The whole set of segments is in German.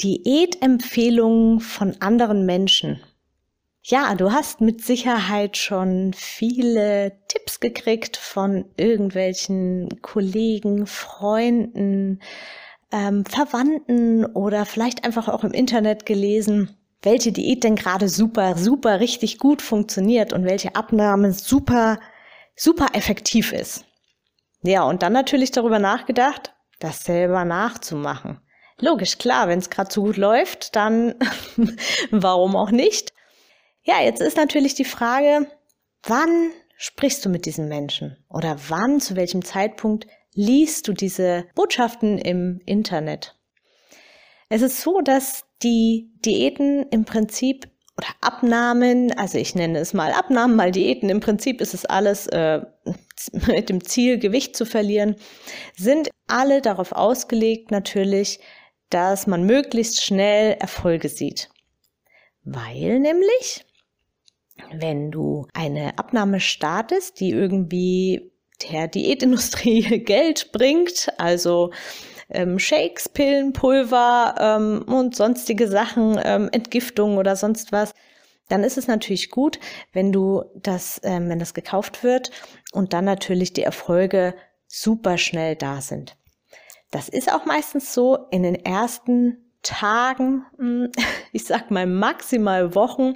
Diätempfehlungen von anderen Menschen. Ja, du hast mit Sicherheit schon viele Tipps gekriegt von irgendwelchen Kollegen, Freunden, ähm, Verwandten oder vielleicht einfach auch im Internet gelesen, welche Diät denn gerade super, super richtig gut funktioniert und welche Abnahme super, super effektiv ist. Ja, und dann natürlich darüber nachgedacht, das selber nachzumachen. Logisch, klar, wenn es gerade so gut läuft, dann warum auch nicht? Ja, jetzt ist natürlich die Frage, wann sprichst du mit diesen Menschen? Oder wann, zu welchem Zeitpunkt liest du diese Botschaften im Internet? Es ist so, dass die Diäten im Prinzip oder Abnahmen, also ich nenne es mal Abnahmen, mal Diäten, im Prinzip ist es alles äh, mit dem Ziel, Gewicht zu verlieren, sind alle darauf ausgelegt, natürlich dass man möglichst schnell Erfolge sieht. Weil nämlich, wenn du eine Abnahme startest, die irgendwie der Diätindustrie Geld bringt, also ähm, Shakes, Pillen, Pulver ähm, und sonstige Sachen, ähm, Entgiftung oder sonst was, dann ist es natürlich gut, wenn du das, ähm, wenn das gekauft wird und dann natürlich die Erfolge super schnell da sind. Das ist auch meistens so in den ersten Tagen, hm, ich sag mal maximal Wochen,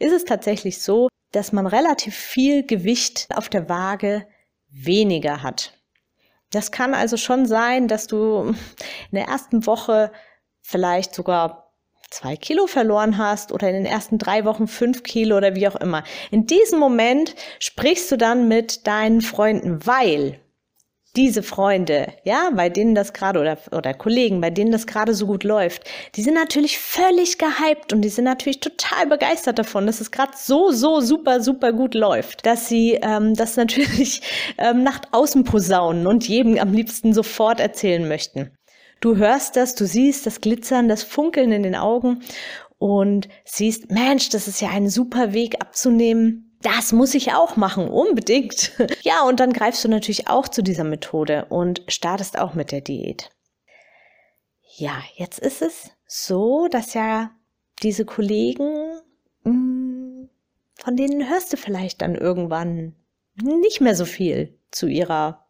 ist es tatsächlich so, dass man relativ viel Gewicht auf der Waage weniger hat. Das kann also schon sein, dass du in der ersten Woche vielleicht sogar zwei Kilo verloren hast oder in den ersten drei Wochen fünf Kilo oder wie auch immer. In diesem Moment sprichst du dann mit deinen Freunden, weil diese Freunde, ja, bei denen das gerade oder, oder Kollegen, bei denen das gerade so gut läuft, die sind natürlich völlig gehypt und die sind natürlich total begeistert davon, dass es gerade so, so super, super gut läuft, dass sie ähm, das natürlich ähm, nach außen posaunen und jedem am liebsten sofort erzählen möchten. Du hörst das, du siehst das Glitzern, das Funkeln in den Augen und siehst, Mensch, das ist ja ein super Weg abzunehmen das muss ich auch machen, unbedingt. Ja, und dann greifst du natürlich auch zu dieser Methode und startest auch mit der Diät. Ja, jetzt ist es so, dass ja diese Kollegen, hm, von denen hörst du vielleicht dann irgendwann nicht mehr so viel zu ihrer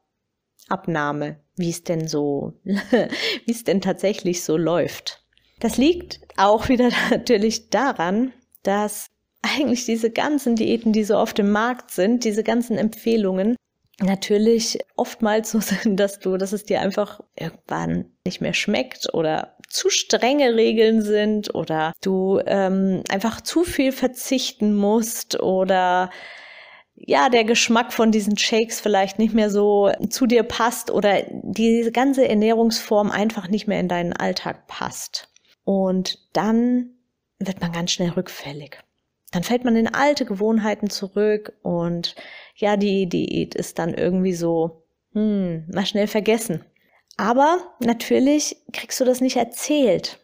Abnahme, wie es denn so, wie es denn tatsächlich so läuft. Das liegt auch wieder natürlich daran, dass eigentlich diese ganzen Diäten, die so auf dem Markt sind, diese ganzen Empfehlungen, natürlich oftmals so sind, dass du, dass es dir einfach irgendwann nicht mehr schmeckt oder zu strenge Regeln sind oder du ähm, einfach zu viel verzichten musst oder ja, der Geschmack von diesen Shakes vielleicht nicht mehr so zu dir passt oder diese ganze Ernährungsform einfach nicht mehr in deinen Alltag passt. Und dann wird man ganz schnell rückfällig dann fällt man in alte Gewohnheiten zurück und ja, die Diät ist dann irgendwie so, hm, mal schnell vergessen. Aber natürlich kriegst du das nicht erzählt.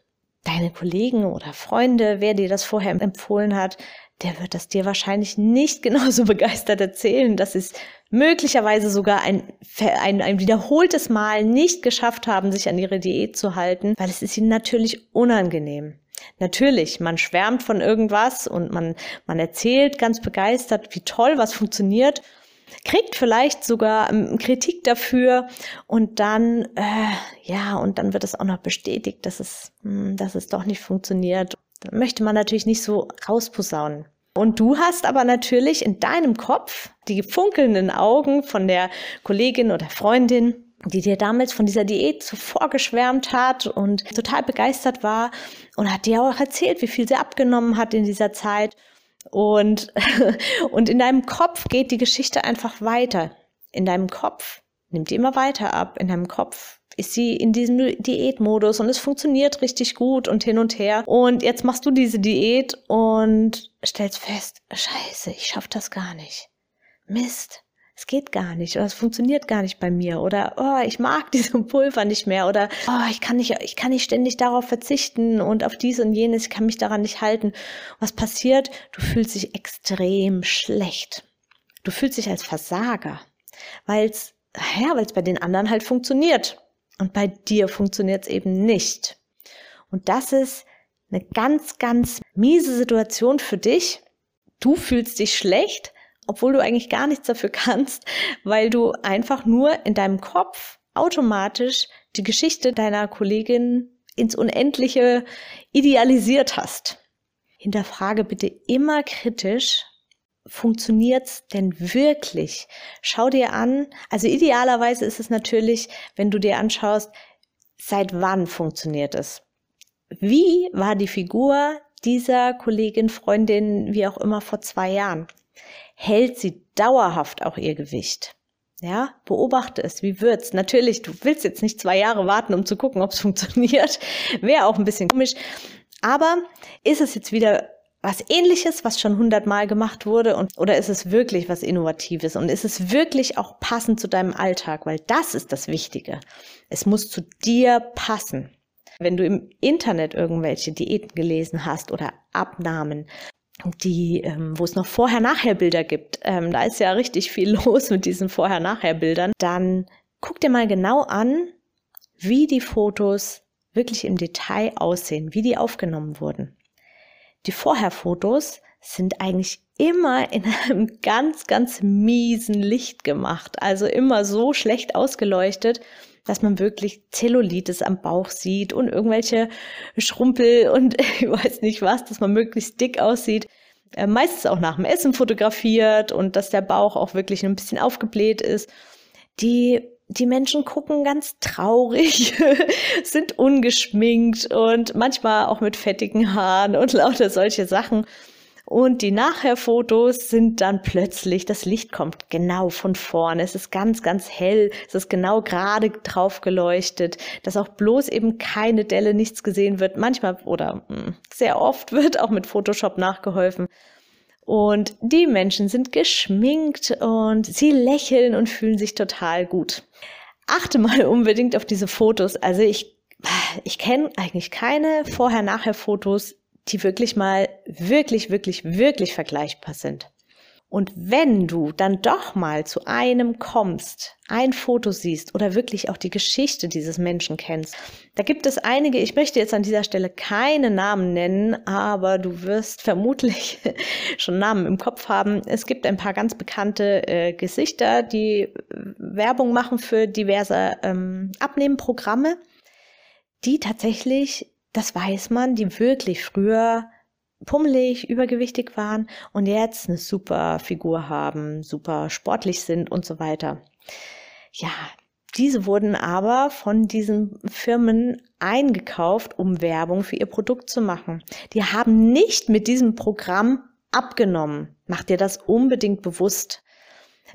Deine Kollegen oder Freunde, wer dir das vorher empfohlen hat, der wird das dir wahrscheinlich nicht genauso begeistert erzählen, dass sie es möglicherweise sogar ein, ein, ein wiederholtes Mal nicht geschafft haben, sich an ihre Diät zu halten, weil es ist ihnen natürlich unangenehm. Natürlich, man schwärmt von irgendwas und man, man erzählt ganz begeistert, wie toll was funktioniert, kriegt vielleicht sogar ähm, Kritik dafür und dann, äh, ja, und dann wird es auch noch bestätigt, dass es, mh, hm, dass es doch nicht funktioniert. Dann möchte man natürlich nicht so rausposaunen. Und du hast aber natürlich in deinem Kopf die funkelnden Augen von der Kollegin oder Freundin, die dir damals von dieser Diät zuvor geschwärmt hat und total begeistert war und hat dir auch erzählt, wie viel sie abgenommen hat in dieser Zeit. Und, und in deinem Kopf geht die Geschichte einfach weiter. In deinem Kopf Nimmt die immer weiter ab in deinem Kopf. Ist sie in diesem Diätmodus und es funktioniert richtig gut und hin und her. Und jetzt machst du diese Diät und stellst fest, scheiße, ich schaff das gar nicht. Mist es geht gar nicht oder es funktioniert gar nicht bei mir oder oh, ich mag diese Pulver nicht mehr oder oh, ich kann nicht, ich kann nicht ständig darauf verzichten und auf dies und jenes, ich kann mich daran nicht halten. Was passiert? Du fühlst dich extrem schlecht. Du fühlst dich als Versager, weil es ja, weil es bei den anderen halt funktioniert und bei dir funktioniert es eben nicht. Und das ist eine ganz, ganz miese Situation für dich. Du fühlst dich schlecht, obwohl du eigentlich gar nichts dafür kannst, weil du einfach nur in deinem Kopf automatisch die Geschichte deiner Kollegin ins Unendliche idealisiert hast. Hinterfrage bitte immer kritisch, funktioniert's denn wirklich? Schau dir an, also idealerweise ist es natürlich, wenn du dir anschaust, seit wann funktioniert es? Wie war die Figur dieser Kollegin, Freundin, wie auch immer vor zwei Jahren? Hält sie dauerhaft auch ihr Gewicht. Ja, beobachte es, wie wird's? Natürlich, du willst jetzt nicht zwei Jahre warten, um zu gucken, ob es funktioniert. Wäre auch ein bisschen komisch. Aber ist es jetzt wieder was ähnliches, was schon hundertmal gemacht wurde? Und, oder ist es wirklich was Innovatives? Und ist es wirklich auch passend zu deinem Alltag? Weil das ist das Wichtige. Es muss zu dir passen. Wenn du im Internet irgendwelche Diäten gelesen hast oder Abnahmen, die, ähm, wo es noch Vorher-Nachher-Bilder gibt, ähm, da ist ja richtig viel los mit diesen Vorher-Nachher-Bildern, dann guck dir mal genau an, wie die Fotos wirklich im Detail aussehen, wie die aufgenommen wurden. Die Vorher-Fotos sind eigentlich immer in einem ganz, ganz miesen Licht gemacht, also immer so schlecht ausgeleuchtet, dass man wirklich Zellulitis am Bauch sieht und irgendwelche Schrumpel und ich weiß nicht was, dass man möglichst dick aussieht. Äh, meistens auch nach dem Essen fotografiert und dass der Bauch auch wirklich ein bisschen aufgebläht ist. Die die Menschen gucken ganz traurig, sind ungeschminkt und manchmal auch mit fettigen Haaren und lauter solche Sachen. Und die Nachher-Fotos sind dann plötzlich, das Licht kommt genau von vorne. Es ist ganz, ganz hell. Es ist genau gerade drauf geleuchtet, dass auch bloß eben keine Delle, nichts gesehen wird. Manchmal oder hm, sehr oft wird auch mit Photoshop nachgeholfen. Und die Menschen sind geschminkt und sie lächeln und fühlen sich total gut. Achte mal unbedingt auf diese Fotos. Also ich, ich kenne eigentlich keine Vorher-Nachher-Fotos, die wirklich mal wirklich, wirklich, wirklich vergleichbar sind. Und wenn du dann doch mal zu einem kommst, ein Foto siehst oder wirklich auch die Geschichte dieses Menschen kennst, da gibt es einige, ich möchte jetzt an dieser Stelle keine Namen nennen, aber du wirst vermutlich schon Namen im Kopf haben. Es gibt ein paar ganz bekannte äh, Gesichter, die Werbung machen für diverse ähm, Abnehmprogramme, die tatsächlich das weiß man, die wirklich früher pummelig, übergewichtig waren und jetzt eine super Figur haben, super sportlich sind und so weiter. Ja, diese wurden aber von diesen Firmen eingekauft, um Werbung für ihr Produkt zu machen. Die haben nicht mit diesem Programm abgenommen. Mach dir das unbedingt bewusst.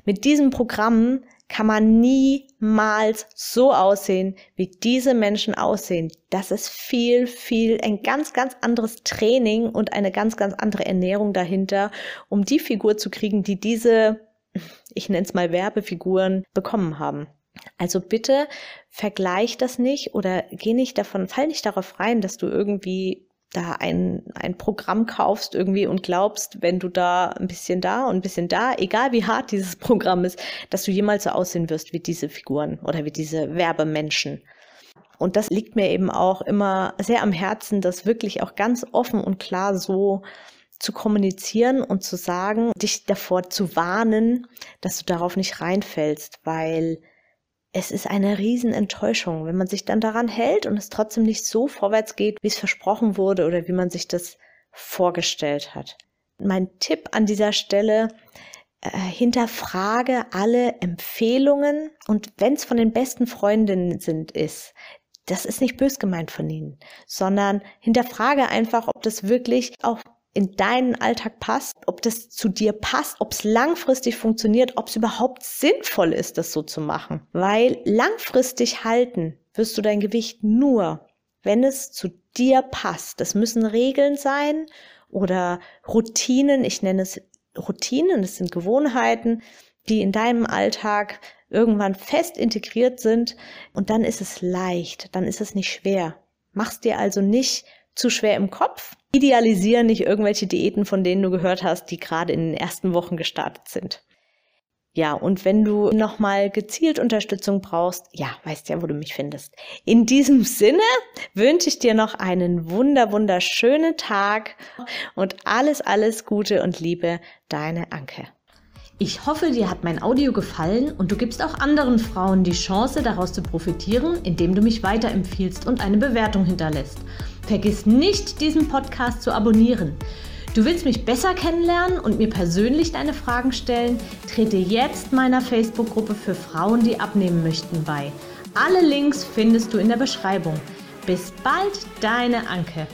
Mit diesem Programm kann man niemals so aussehen, wie diese Menschen aussehen. Das ist viel, viel, ein ganz, ganz anderes Training und eine ganz, ganz andere Ernährung dahinter, um die Figur zu kriegen, die diese, ich nenne es mal Werbefiguren, bekommen haben. Also bitte vergleich das nicht oder geh nicht davon, fall nicht darauf rein, dass du irgendwie da ein, ein Programm kaufst irgendwie und glaubst, wenn du da ein bisschen da und ein bisschen da, egal wie hart dieses Programm ist, dass du jemals so aussehen wirst wie diese Figuren oder wie diese Werbemenschen. Und das liegt mir eben auch immer sehr am Herzen, das wirklich auch ganz offen und klar so zu kommunizieren und zu sagen, dich davor zu warnen, dass du darauf nicht reinfällst, weil es ist eine Riesenenttäuschung, wenn man sich dann daran hält und es trotzdem nicht so vorwärts geht, wie es versprochen wurde oder wie man sich das vorgestellt hat. Mein Tipp an dieser Stelle, äh, hinterfrage alle Empfehlungen und wenn es von den besten Freundinnen sind, ist, das ist nicht bös gemeint von ihnen, sondern hinterfrage einfach, ob das wirklich auch in deinen Alltag passt, ob das zu dir passt, ob es langfristig funktioniert, ob es überhaupt sinnvoll ist, das so zu machen. Weil langfristig halten wirst du dein Gewicht nur, wenn es zu dir passt. Das müssen Regeln sein oder Routinen. Ich nenne es Routinen, das sind Gewohnheiten, die in deinem Alltag irgendwann fest integriert sind und dann ist es leicht, dann ist es nicht schwer. Mach's dir also nicht zu schwer im Kopf. Idealisiere nicht irgendwelche Diäten, von denen du gehört hast, die gerade in den ersten Wochen gestartet sind. Ja, und wenn du nochmal gezielt Unterstützung brauchst, ja, weißt ja, wo du mich findest. In diesem Sinne wünsche ich dir noch einen wunder, wunderschönen Tag und alles, alles Gute und Liebe, deine Anke. Ich hoffe, dir hat mein Audio gefallen und du gibst auch anderen Frauen die Chance, daraus zu profitieren, indem du mich weiterempfiehlst und eine Bewertung hinterlässt. Vergiss nicht, diesen Podcast zu abonnieren. Du willst mich besser kennenlernen und mir persönlich deine Fragen stellen? Trete jetzt meiner Facebook-Gruppe für Frauen, die abnehmen möchten, bei. Alle Links findest du in der Beschreibung. Bis bald, deine Anke.